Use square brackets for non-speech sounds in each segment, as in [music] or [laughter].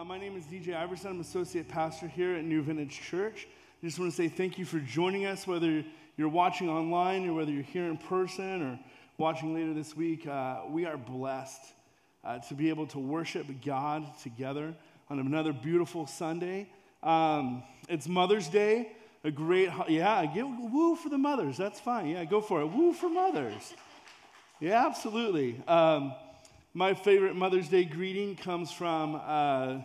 Uh, my name is DJ Iverson. I'm associate pastor here at New Vintage Church. I just want to say thank you for joining us, whether you're watching online or whether you're here in person or watching later this week. Uh, we are blessed uh, to be able to worship God together on another beautiful Sunday. Um, it's Mother's Day, a great, yeah, get woo for the mothers. That's fine. Yeah, go for it. Woo for mothers. Yeah, absolutely. Um, my favorite Mother's Day greeting comes from, uh,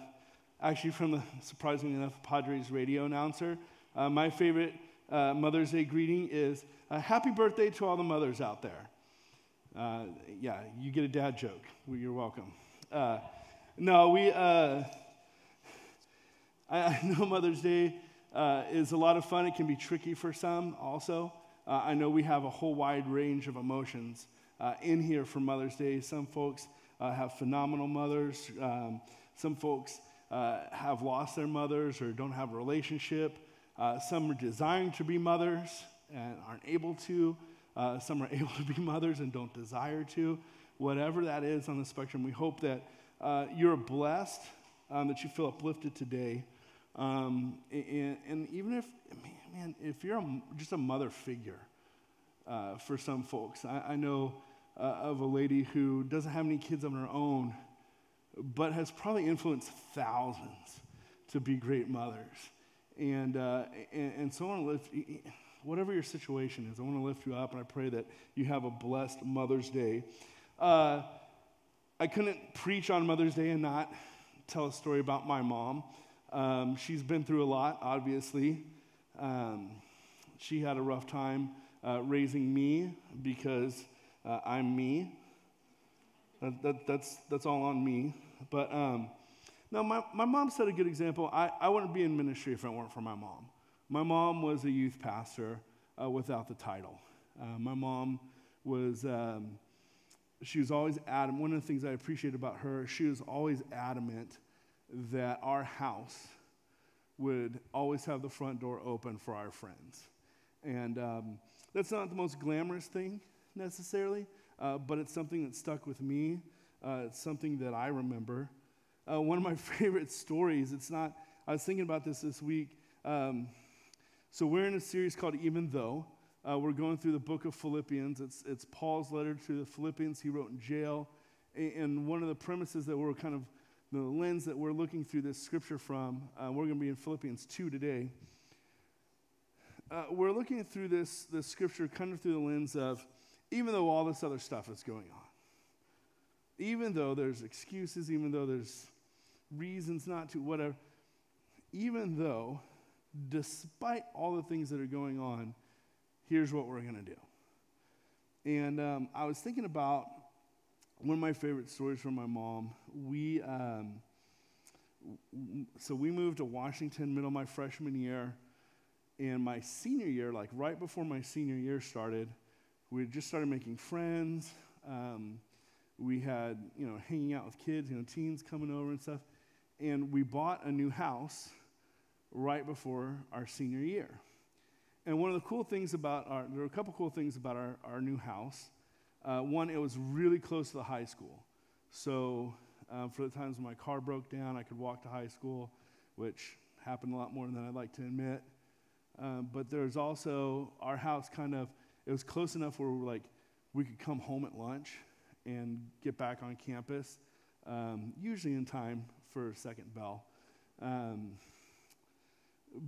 actually, from the surprisingly enough, Padres radio announcer. Uh, my favorite uh, Mother's Day greeting is uh, Happy birthday to all the mothers out there. Uh, yeah, you get a dad joke. You're welcome. Uh, no, we, I, I, know Mother's Day is a lot of fun. It can be tricky for some also. I know we have a whole wide range of emotions in here for Mother's Day. Some folks uh, have phenomenal mothers. Um, some folks uh, have lost their mothers or don't have a relationship. Uh, some are desiring to be mothers and aren't able to. Uh, some are [laughs] able to be mothers and don't desire to. Whatever that is on the spectrum, we hope that uh, you're blessed, um, that you feel uplifted today. Um, and, and, even if, man, if you're a, just a mother figure uh, for some folks, I, I know uh, of a lady who doesn't have any kids of her own, but has probably influenced thousands to be great mothers. And, uh, and, and, so I want to lift, whatever your situation is, I want to lift you up, and I pray that you have a blessed Mother's Day. Uh, I couldn't preach on Mother's Day and not tell a story about my mom. Um, she's been through a lot, obviously. Um, she had a rough time uh, raising me because uh, I'm me. That, that, that's, that's all on me. But um, my, my mom set a good example. I, I wouldn't be in ministry if it weren't for my mom. My mom was a youth pastor uh, without the title. Uh, my mom was, um, she was always adamant. One of the things I appreciate about her, she was always adamant that our house would always have the front door open for our friends. And um, that's not the most glamorous thing necessarily, uh, but it's something that stuck with me. Uh, it's something that I remember. Uh, one of my [laughs] favorite stories, it's not, I was thinking about this this week. Um, so we're in a series called Even Though. Uh, we're going through the book of Philippians. It's, it's Paul's letter to the Philippians he wrote in jail. And one of the premises that we're kind of, the lens that we're looking through this scripture from, uh, we're going to be in Philippians 2 today. Uh, we're looking through this, this scripture kind of through the lens of even though all this other stuff is going on. Even though there's excuses, even though there's reasons not to, whatever, even though, despite all the things that are going on, here's what we're going to do. And um, I was thinking about one of my favorite stories from my mom. We, um, so we moved to Washington middle of my freshman year. And my senior year, like right before my senior year started, we just started making friends. Um, we had, you know, hanging out with kids, you know, teens coming over and stuff. And we bought a new house right before our senior year. And one of the cool things about our, there were a couple cool things about our, our new house. Uh, one, it was really close to the high school. So uh, for the times when my car broke down, I could walk to high school, which happened a lot more than I'd like to admit. Um, but there's also our house kind of it was close enough where we were like, we could come home at lunch and get back on campus, um, usually in time for second bell. Um,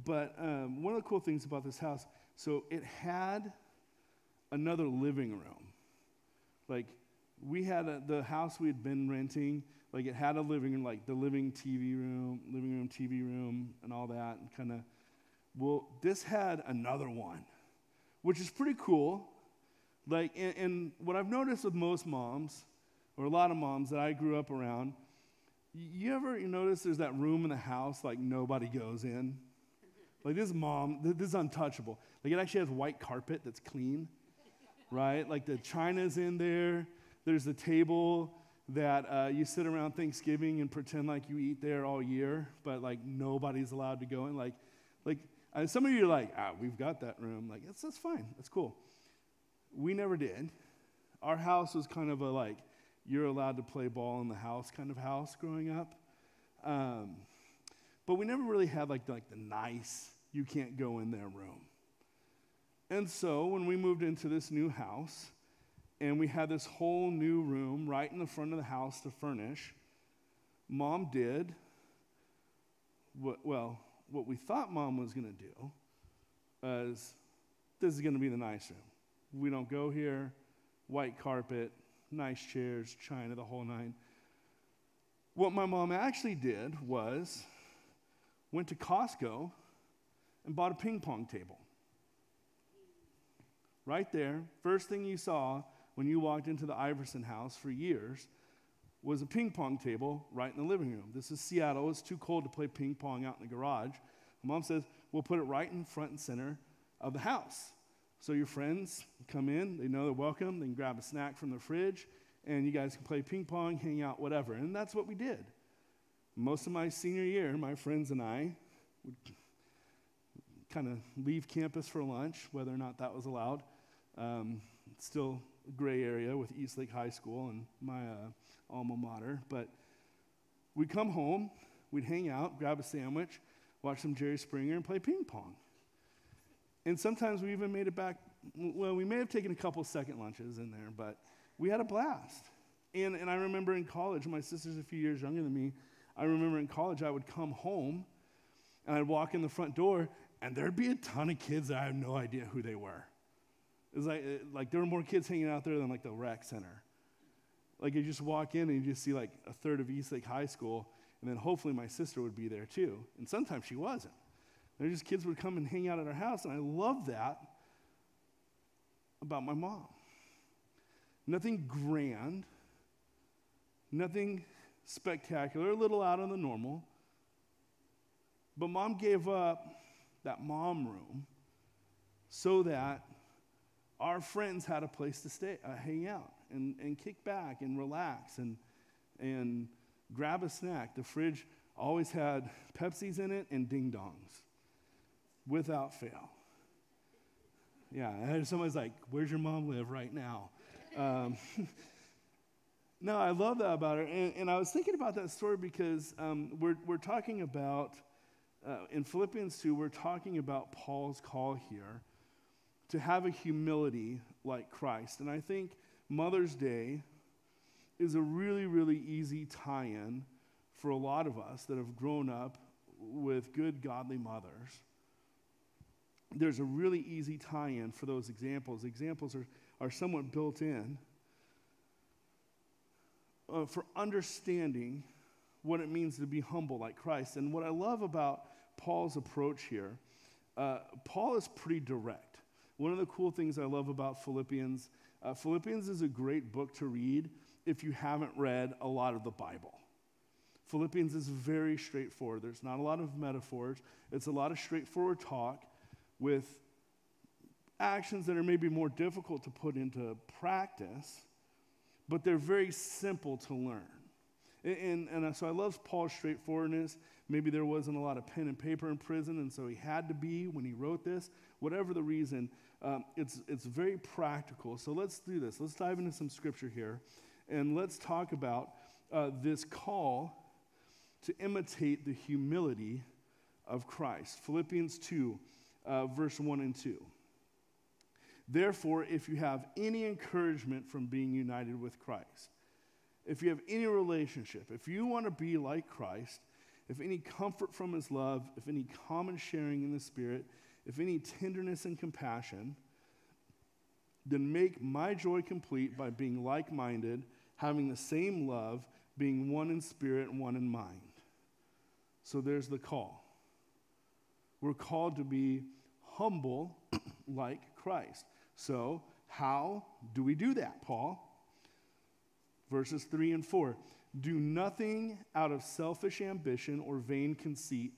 but um, one of the cool things about this house, so it had another living room. Like, we had a, the house we had been renting, like, it had a living room, like the living TV room, living room, TV room, and all that, and kind of. Well, this had another one which is pretty cool. Like, and, and, what I've noticed with most moms, or a lot of moms that I grew up around, you ever notice there's that room in the house like nobody goes in? Like this mom, this is untouchable. Like it actually has white carpet that's clean, right? Like the china's in there. There's a table that uh, you sit around Thanksgiving and pretend like you eat there all year, but like nobody's allowed to go in. Like, like and some of you are like, ah, we've got that room. Like, that's, that's fine. That's cool. We never did. Our house was kind of a like, you're allowed to play ball in the house kind of house growing up. Um, but we never really had like the, like the nice, you can't go in there room. And so when we moved into this new house, and we had this whole new room right in the front of the house to furnish, mom did what, well, what we thought mom was going to do is this is going to be the nice room. We don't go here, white carpet, nice chairs, china, the whole nine. What my mom actually did was went to Costco and bought a ping pong table. Right there, first thing you saw when you walked into the Iverson house for years was a ping pong table right in the living room. This is Seattle. It's too cold to play ping pong out in the garage. Mom says, We'll put it right in front and center of the house. So your friends come in, they know they're welcome, they can grab a snack from the fridge, and you guys can play ping pong, hang out, whatever. And that's what we did. Most of my senior year, my friends and I would kind of leave campus for lunch, whether or not that was allowed. Um, still gray area with Eastlake High School and my uh, alma mater. But we'd come home, we'd hang out, grab a sandwich, watch some Jerry Springer, and play ping pong. And sometimes we even made it back. Well, we may have taken a couple second lunches in there, but we had a blast. And, and I remember in college, my sister's a few years younger than me. I remember in college, I would come home and I'd walk in the front door, and there'd be a ton of kids that I had no idea who they were. Like, like there were more kids hanging out there than like the rec center. Like you just walk in and you just see like a third of Eastlake High School, and then hopefully my sister would be there too. And sometimes she wasn't. There just kids would come and hang out at our house, and I love that about my mom. Nothing grand, nothing spectacular, a little out of the normal. But mom gave up that mom room so that our friends had a place to stay, uh, hang out, and, and kick back and relax and, and grab a snack. The fridge always had Pepsis in it and ding dongs without fail. Yeah, and somebody's like, Where's your mom live right now? Um, [laughs] no, I love that about her. And, and, I was thinking about that story because um, we're, we're talking about, uh, in Philippians 2, we're talking about Paul's call here to have a humility like Christ. And I think Mother's Day is a really, really easy tie in for a lot of us that have grown up with good, godly mothers there's a really easy tie in for those examples. Examples are, are somewhat built in uh, for understanding what it means to be humble like Christ. And what I love about Paul's approach here, uh, Paul is pretty direct. One of the cool things I love about Philippians, uh, Philippians is a great book to read if you haven't read a lot of the Bible. Philippians is very straightforward. There's not a lot of metaphors, it's a lot of straightforward talk with actions that are maybe more difficult to put into practice, but they're very simple to learn. And, and, so I love Paul's straightforwardness. Maybe there wasn't a lot of pen and paper in prison, and so he had to be when he wrote this. Whatever the reason, um, it's, it's very practical. So let's do this. Let's dive into some scripture here, and let's talk about uh, this call to imitate the humility of Christ. Philippians 2 uh, verse 1 and 2. Therefore, if you have any encouragement from being united with Christ, if you have any relationship, if you want to be like Christ, if any comfort from his love, if any common sharing in the Spirit, if any tenderness and compassion, then make my joy complete by being like minded, having the same love, being one in spirit and one in mind. So there's the call. We're called to be humble [clears throat] like Christ. So, how do we do that, Paul? Verses 3 and 4. Do nothing out of selfish ambition or vain conceit.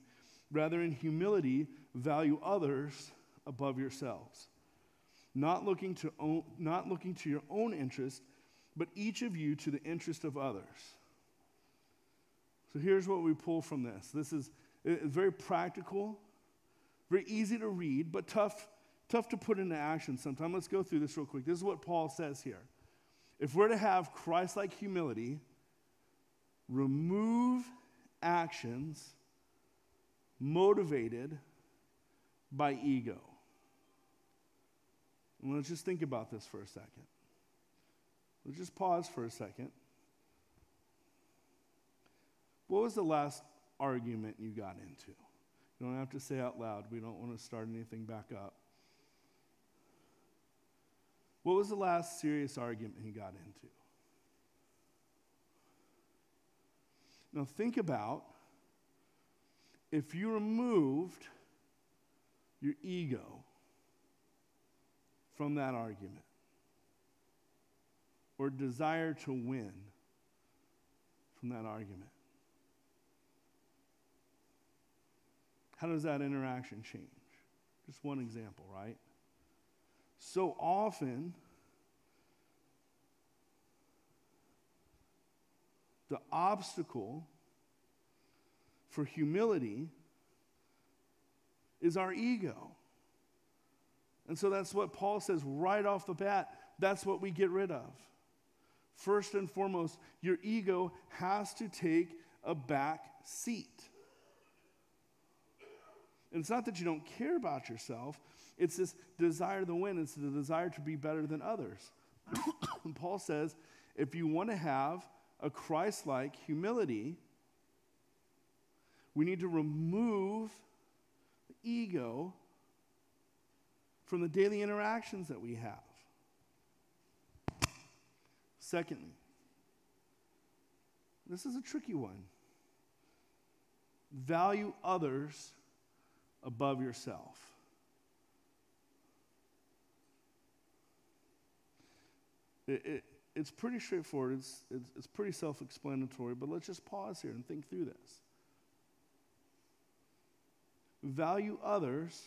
Rather, in humility, value others above yourselves. Not looking to, own, not looking to your own interest, but each of you to the interest of others. So here's what we pull from this. This is very practical very easy to read, but tough, tough to put into action sometimes. Let's go through this real quick. This is what Paul says here. If we're to have Christ like humility, remove actions motivated by ego. And let's just think about this for a second. Let's just pause for a second. What was the last argument you got into? You don't have to say out loud. We don't want to start anything back up. What was the last serious argument you got into? Now, think about if you removed your ego from that argument or desire to win from that argument. How does that interaction change? Just one example, right? So often, the obstacle for humility is our ego. And so that's what Paul says right off the bat. That's what we get rid of. First and foremost, your ego has to take a back seat. And it's not that you don't care about yourself, it's this desire to win, it's the desire to be better than others. [coughs] Paul says if you want to have a Christ like humility, we need to remove ego from the daily interactions that we have. Secondly, this is a tricky one. Value others above yourself. It, it, it's pretty straightforward, it's, it's, it's pretty self explanatory, but let's just pause here and think through this. Value others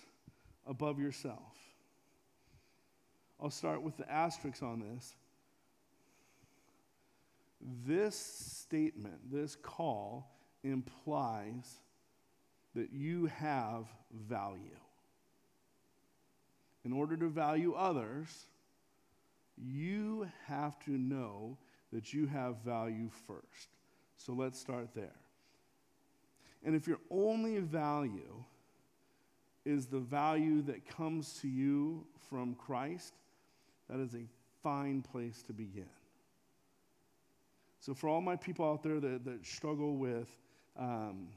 above yourself. I'll start with the asterisk on this. This statement, this call, implies that you have value. In order to value others, you have to know that you have value first. So let's start there. And if your only value is the value that comes to you from Christ, that is a fine place to begin. So, for all my people out there that, that struggle with, um,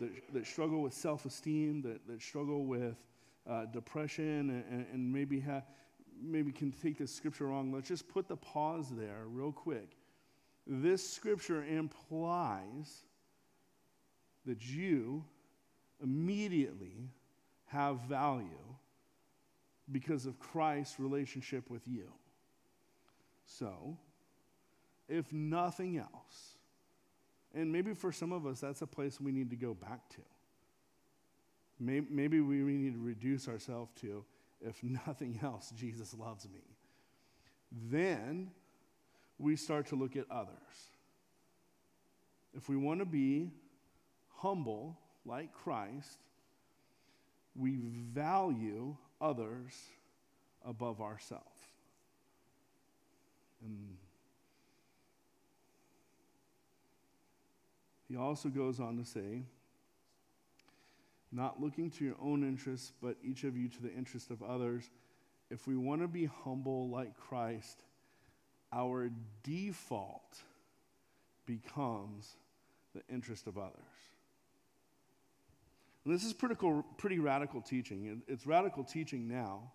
that, that struggle with self esteem, that, that struggle with uh, depression, and, and maybe, have, maybe can take this scripture wrong, let's just put the pause there real quick. This scripture implies that you immediately have value because of Christ's relationship with you. So, if nothing else, and maybe for some of us, that's a place we need to go back to. Maybe we need to reduce ourselves to, if [laughs] nothing else, Jesus loves me. Then we start to look at others. If we want to be humble like Christ, we value others above ourselves. And he also goes on to say, not looking to your own interests, but each of you to the interest of others. If we want to be humble like Christ, our default becomes the interest of others. And this is pretty, pretty radical teaching. It's radical teaching now.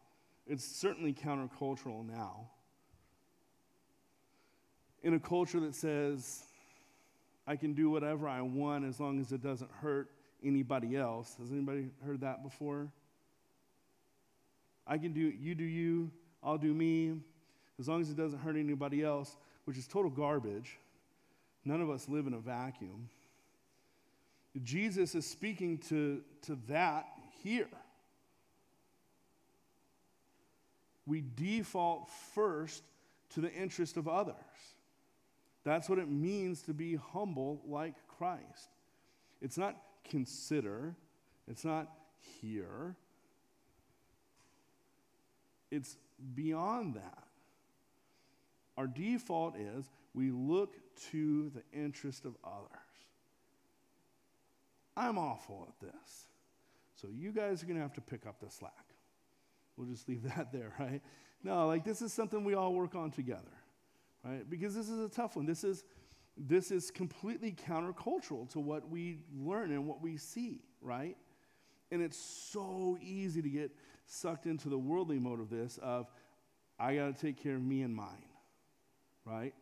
It's certainly countercultural now. In a culture that says, I can do whatever I want as long as it doesn't hurt anybody else. Has anybody heard that before? I can do, you do you, I'll do me, as long as it doesn't hurt anybody else, which is total garbage. None of us live in a vacuum. Jesus is speaking to, to that here. We default first to the interest of others. That's what it means to be humble like Christ. It's not consider, it's not hear, it's beyond that. Our default is we look to the interest of others. I'm awful at this. So you guys are going to have to pick up the slack. We'll just leave [laughs] that there, right? No, like this is something we all work on together, right? Because this is a tough one. This is this is completely countercultural to what we learn and what we see, right? And it's so easy to get sucked into the worldly mode of this of I got to take care of me and mine, right?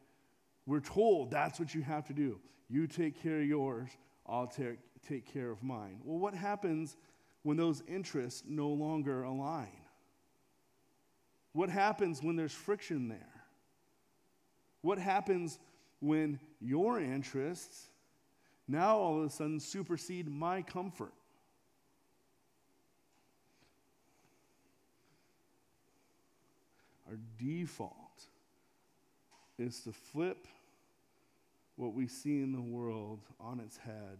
We're told that's what you have to do. You take care of yours, I'll take, take care of mine. Well, what happens when those interests no longer align? What happens when there's friction there? What happens when your interests now all of a sudden supersede my comfort? Our default is to flip what we see in the world on its head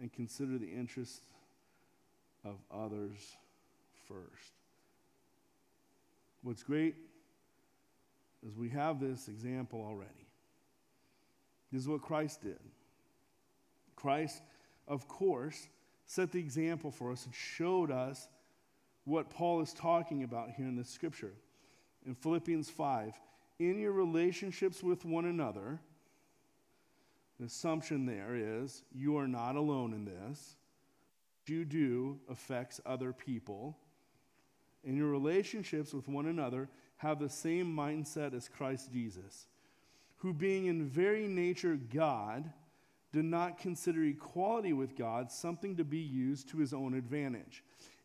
and consider the interests of others first. What's great is we have this example already. This is what Christ did. Christ, of course, set the example for us and showed us what Paul is talking about here in this scripture. In Philippians 5, in your relationships with one another, the assumption there is you are not alone in this. What you do affects other people. And your relationships with one another, have the same mindset as Christ Jesus, who, being in very nature God, did not consider equality with God something to be used to his own advantage.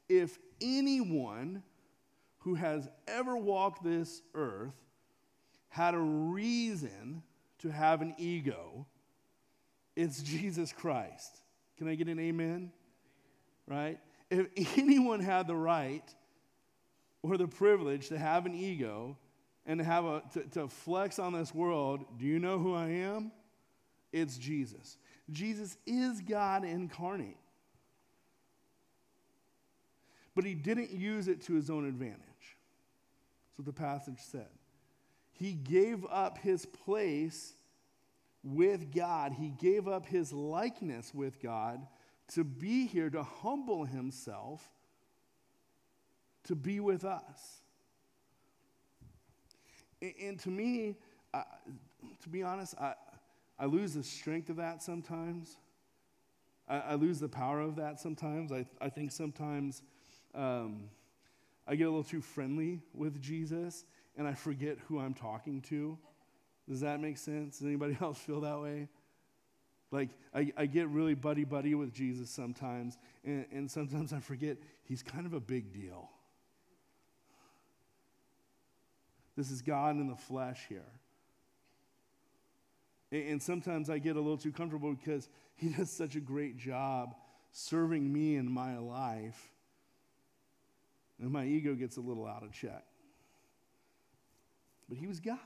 If anyone who has ever walked this earth had a reason to have an ego, it's Jesus Christ. Can I get an amen? Right? If anyone had the right or the privilege to have an ego and to have a to, to flex on this world, do you know who I am? It's Jesus. Jesus is God incarnate. But he didn't use it to his own advantage. That's what the passage said. He gave up his place with God. He gave up his likeness with God to be here, to humble himself, to be with us. And, to me, uh, to be honest, I, I lose the strength of that sometimes. I, I lose the power of that sometimes. I, I think sometimes um, I get a little too friendly with Jesus and I forget who I'm talking to. Does that make sense? Does anybody [laughs] else feel that way? Like, I, I get really buddy buddy with Jesus sometimes, and, and sometimes I forget he's kind of a big deal. This is God in the flesh here. And, and sometimes I get a little too comfortable because he [laughs] does such a great job serving me in my life, and my ego gets a little out of check. But he was God.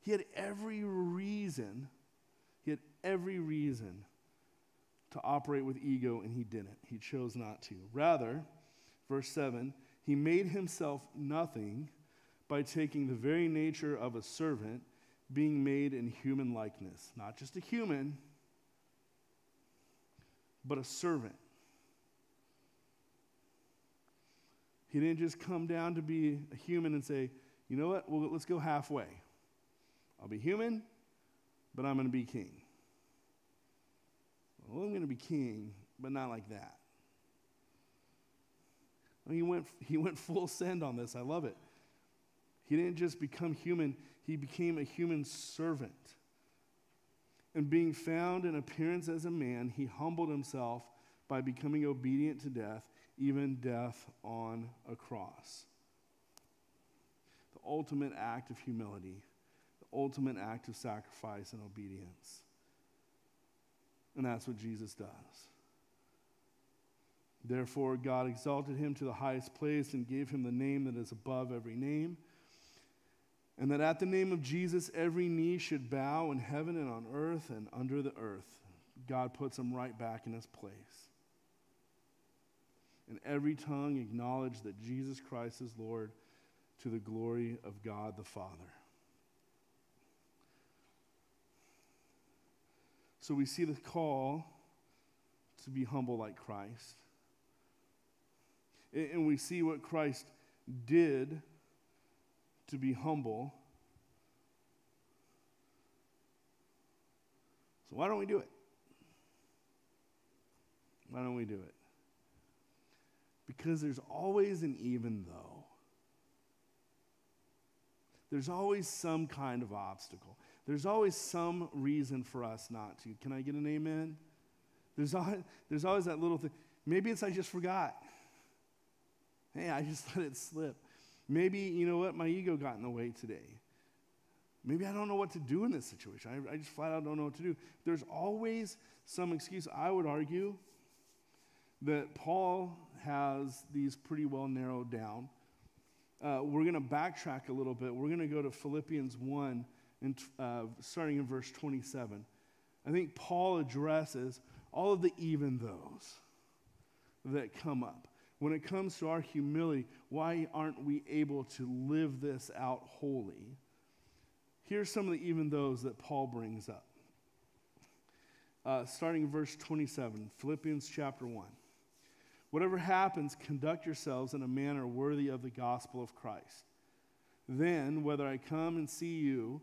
He had every reason, he had every reason to operate with ego, and he didn't. He chose not to. Rather, verse 7 he made himself nothing by taking the very nature of a servant, being made in human likeness. Not just a human, but a servant. He didn't just come down to be a human and say, you know what? Well, let's go halfway. I'll be human, but I'm going to be king. Well, I'm going to be king, but not like that. He, went, he went full send on this. I love it. He didn't just become human, he became a human servant. And being found in appearance as a man, he humbled himself by becoming obedient to death, even death on a cross. The ultimate act of humility ultimate act of sacrifice and obedience. And that's what Jesus does. Therefore, God exalted him to the highest place and gave him the name that is above every name. And that at the name of Jesus, every knee should bow in heaven and on earth and under the earth. God puts him right back in his place. And every tongue acknowledge that Jesus Christ is Lord to the glory of God the Father. So we see the call to be humble like Christ. And we see what Christ did to be humble. So, why don't we do it? Why don't we do it? Because there's always an even though. There's always some kind of obstacle. There's always some reason for us not to. Can I get an amen? There's always, there's always that little thing. Maybe it's I just forgot. Hey, I just [laughs] let it slip. Maybe, you know what, my ego got in the way today. Maybe I don't know what to do in this situation. I, I just flat out don't know what to do. There's always some excuse. I would argue that Paul has these pretty well narrowed down. Uh, we're going to backtrack a little bit. We're going to go to Philippians 1, and, uh, starting in verse 27. I think Paul addresses all of the even those that come up. When it comes to our humility, why aren't we able to live this out wholly? Here's some of the even those that Paul brings up. Uh, starting in verse 27, Philippians chapter 1. Whatever happens, conduct yourselves in a manner worthy of the gospel of Christ. Then, whether I come and see you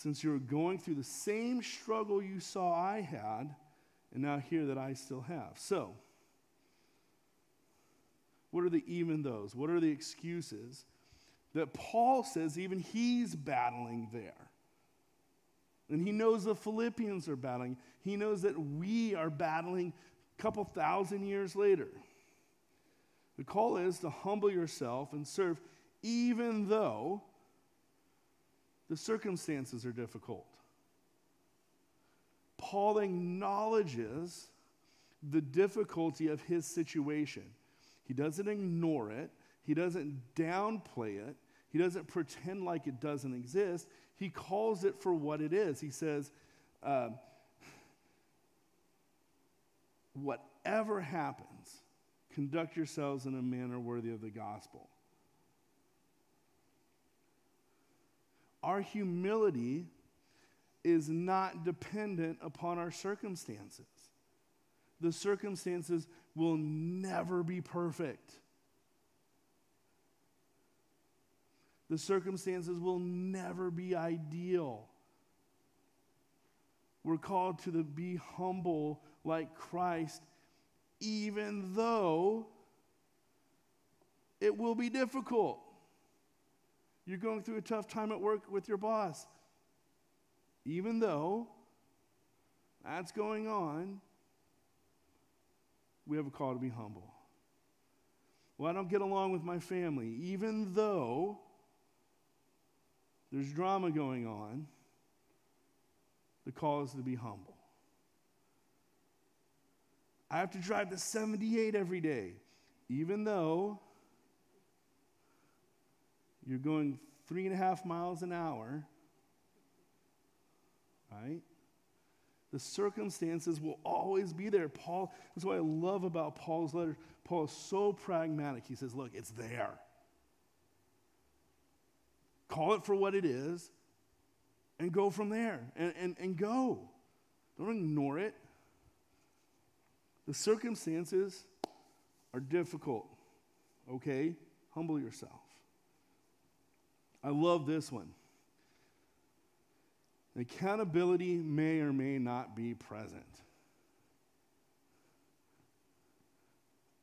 since you're going through the same struggle you saw I had, and now hear that I still have. So, what are the even those? What are the excuses that Paul says even he's battling there? And he knows the Philippians are battling. He knows that we are battling a couple thousand years later. The call is to humble yourself and serve even though the circumstances are difficult. Paul acknowledges the difficulty of his situation. He doesn't ignore it, he doesn't downplay it, he doesn't pretend like it doesn't exist. He calls it for what it is. He says, uh, whatever happens, conduct yourselves in a manner worthy of the gospel. Our humility is not dependent upon our circumstances. The circumstances will never be perfect. The circumstances will never be ideal. We're called to the, be humble like Christ, even though it will be difficult. You're going through a tough time at work with your boss. Even though that's going on, we have a call to be humble. Well, I don't get along with my family. Even though there's drama going on, the call is to be humble. I have to drive the 78 every day, even though you're going three and a half miles an hour, right? The circumstances will always be there. Paul, that's what I love about Paul's letter. Paul is so pragmatic. He says, Look, it's there. Call it for what it is and go from there and, and, and go. Don't ignore it. The circumstances are difficult, okay? Humble yourself. I love this one. Accountability may or may not be present.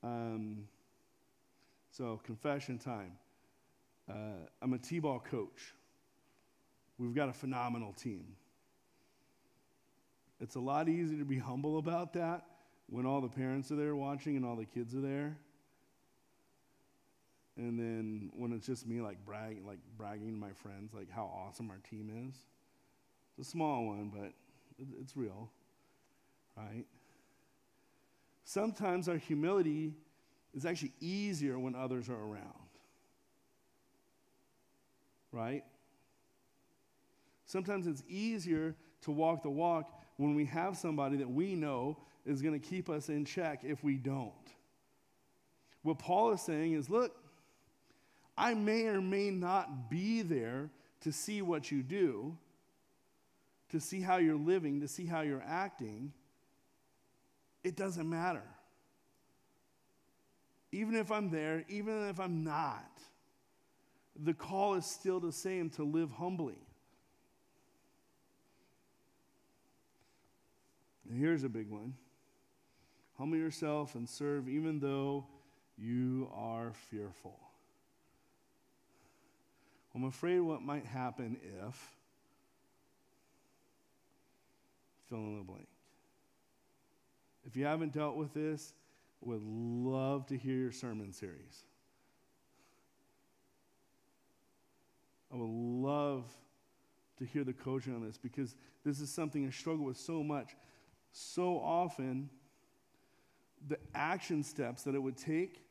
Um, so, confession time. Uh, I'm a T ball coach. We've got a phenomenal team. It's a lot easier to be humble about that when all the parents are there watching and all the kids are there. And then when it's just me like bragging like bragging to my friends like how awesome our team is. It's a small one, but it's real. Right? Sometimes our humility is actually easier when others are around. Right? Sometimes it's easier to walk the walk when we have somebody that we know is going to keep us in check if we don't. What Paul is saying is look, I may or may not be there to see what you do, to see how you're living, to see how you're acting. It doesn't matter. Even if I'm there, even if I'm not, the call is still the same to live humbly. And here's a big one humble yourself and serve even though you are fearful. I'm afraid what might happen if fill in the blank. If you haven't dealt with this, would love to hear your sermon series. I would love to hear the coaching on this because this is something I struggle with so much. So often, the action steps that it would take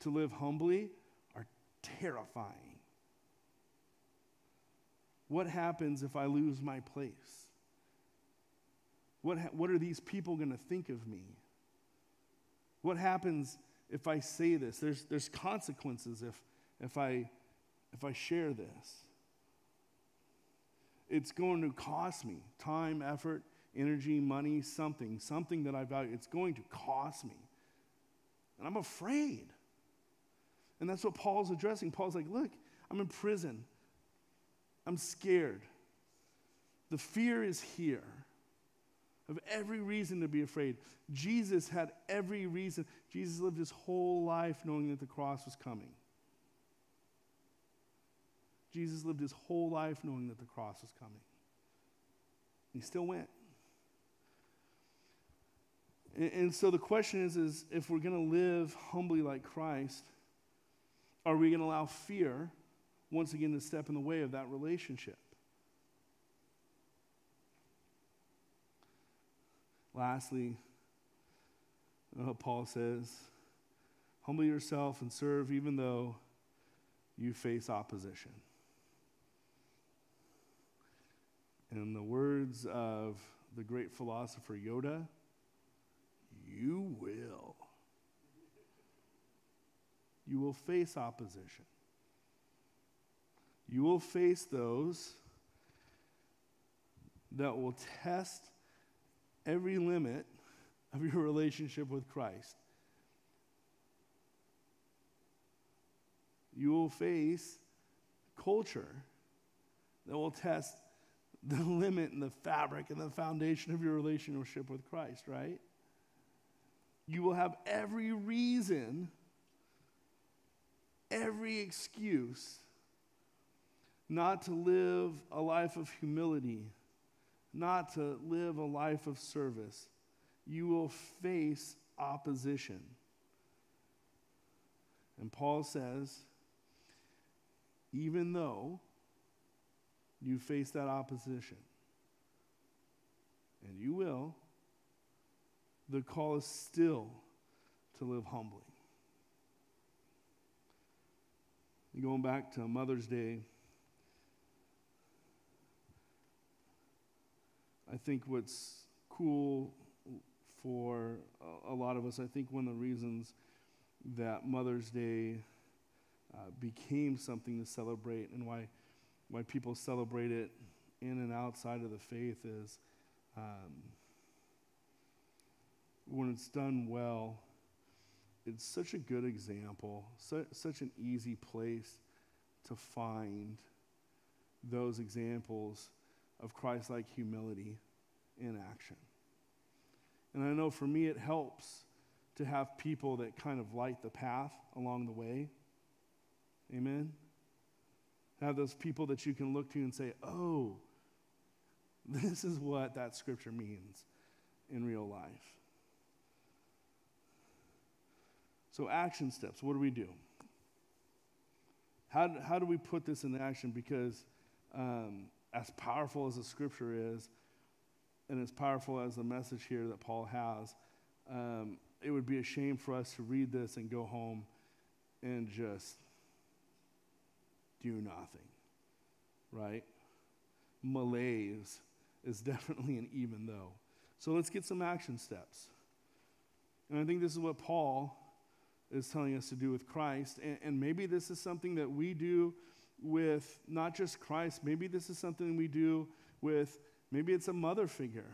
to live humbly are terrifying. What happens if I lose my place? What, ha- what are these people going to think of me? What happens if I say this? There's, there's consequences if, if, I, if I share this. It's going to cost me time, effort, energy, money, something, something that I value. It's going to cost me. And I'm afraid. And that's what Paul's addressing. Paul's like, look, I'm in prison. I'm scared. The fear is here of every reason to be afraid. Jesus had every reason. Jesus lived his whole life knowing that the cross was coming. Jesus lived his whole life knowing that the cross was coming. He still went. And, and so the question is, is if we're going to live humbly like Christ, are we going to allow fear once again to step in the way of that relationship? Lastly, uh, Paul says, humble yourself and serve even though you face opposition. In the words of the great philosopher Yoda, you will. You will face opposition. You will face those that will test every limit of your relationship with Christ. You will face culture that will test the limit and the fabric and the foundation of your relationship with Christ, right? You will have every reason, every excuse not to live a life of humility not to live a life of service, you will face opposition. And Paul says, even though you face that opposition, and you will, the call is still to live humbly. Going back to Mother's Day, I think what's cool for a, lot of us, I think one of the reasons that Mother's Day uh, became something to celebrate and why, why people celebrate it in and outside of the faith is um, when it's done well, it's such a good example, su- such an easy place to find those examples of Christ like humility in action. And I know for me, it helps to have people that kind of light the path along the way. Amen? Have those people that you can look to and say, oh, this is what that scripture means in real life. So, action steps. What do we do? How, how do we put this into action? Because um, as powerful as the scripture is, and as powerful as the message here that Paul has, um, it would be a shame for us to read this and go home and just do nothing, right? Malaise is [laughs] definitely an even though. So let's get some action steps. And I think this is what Paul is telling us to do with Christ. And, and, maybe this is something that we do with not just Christ, maybe this is something we do with, maybe it's a mother figure.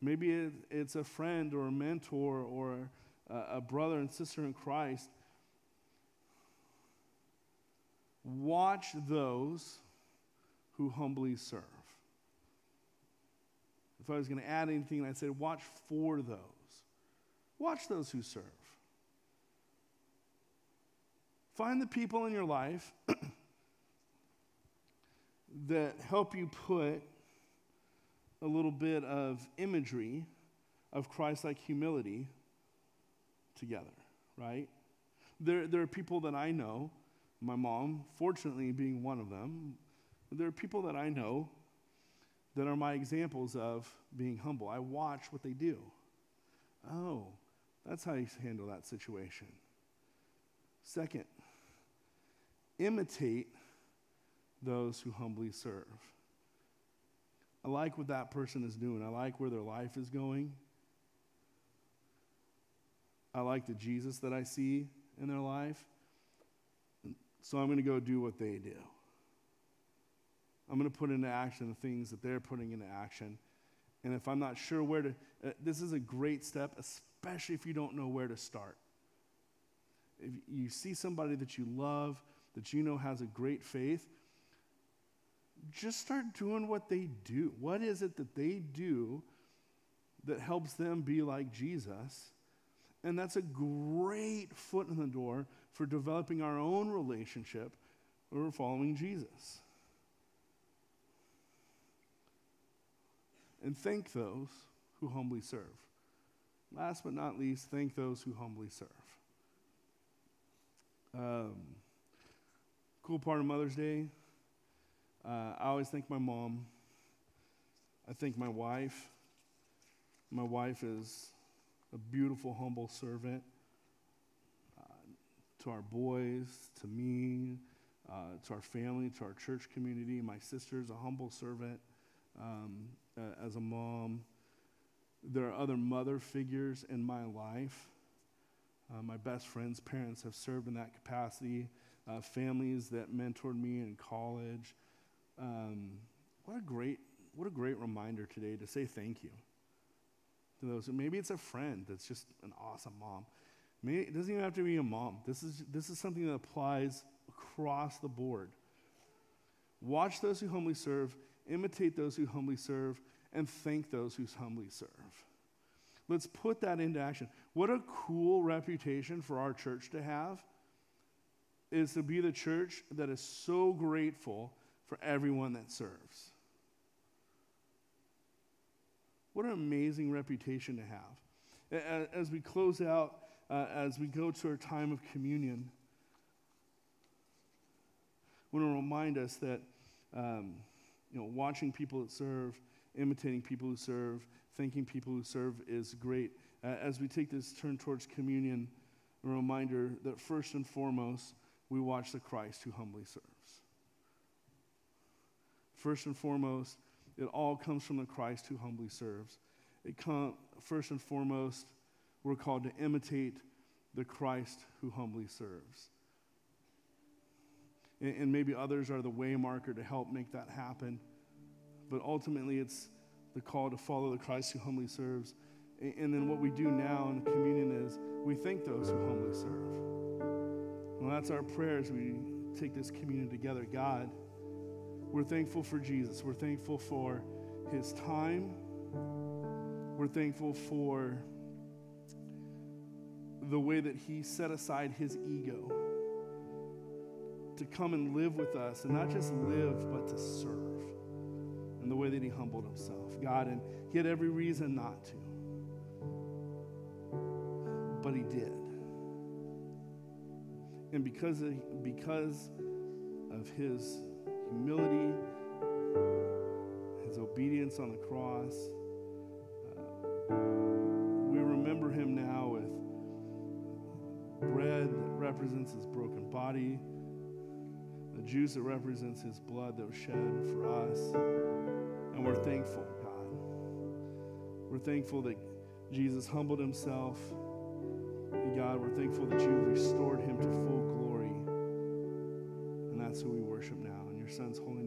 Maybe it, it's a friend or a mentor or a, a brother and sister in Christ. Watch those who humbly serve. If I was going to add anything, I'd say watch for those. Watch those who serve. Find the people in your life [clears throat] that help you put a little bit of imagery of Christ like humility together, right? There, there are people that I know, my mom, fortunately being one of them, there are people that I know that are my examples of being humble. I watch what they do. Oh, that's how you handle that situation. Second, imitate those who humbly serve. I like what that person is doing. I like where their life is going. I like the Jesus that I see in their life. So I'm going to go do what they do. I'm going to put into action the things that they're putting into action. And if I'm not sure where to, uh, this is a great step, especially if you don't know where to start. If you see somebody that you love, that you know has a great faith, just start doing what they do. What is it that they do that helps them be like Jesus? And that's a great foot in the door for developing our own relationship or following Jesus. And thank those who humbly serve. Last but not least, thank those who humbly serve. Um, cool part of Mother's Day uh, I always thank my mom. I thank my wife. My wife is a beautiful, humble servant uh, to our boys, to me, uh, to our family, to our church community. My sister is a humble servant um, as a mom. There are other mother figures in my life. Uh, my best friends' parents have served in that capacity. Uh, families that mentored me in college. Um, what a great, what a great reminder today to say thank you to those. Maybe it's a friend that's just an awesome mom. Maybe it doesn't even have to be a mom. This is this is something that applies across the board. Watch those who humbly serve, imitate those who humbly serve, and thank those who humbly serve. Let's put that into action. What a cool reputation for our church to have is to be the church that is so grateful for everyone that serves. What an amazing reputation to have. As we close out, uh, as we go to our time of communion, I want to remind us that um, you know, watching people that serve, imitating people who serve, thanking people who serve is great. Uh, as we take this turn towards communion, a reminder that first and foremost, we watch the Christ who humbly serves. First and foremost, it all comes from the Christ who humbly serves. It come, first and foremost, we're called to imitate the Christ who humbly serves. And, and maybe others are the way marker to help make that happen. But ultimately, it's the call to follow the Christ who humbly serves. And, and then what we do now in communion is we thank those who humbly serve. Well, that's our prayer as we take this communion together. God, we're thankful for Jesus. We're thankful for his time. We're thankful for the way that he set aside his ego to come and live with us, and not just live, but to serve. And the way that he humbled himself. God, and he had every reason not to, but he did. And because of, because of his humility, his obedience on the cross. Uh, we remember him now with bread that represents his broken body, the juice that represents his blood that was shed for us. And we're thankful, God. We're thankful that Jesus humbled himself. And God, we're thankful that you restored him to full glory. And that's who we worship now. Your son's holy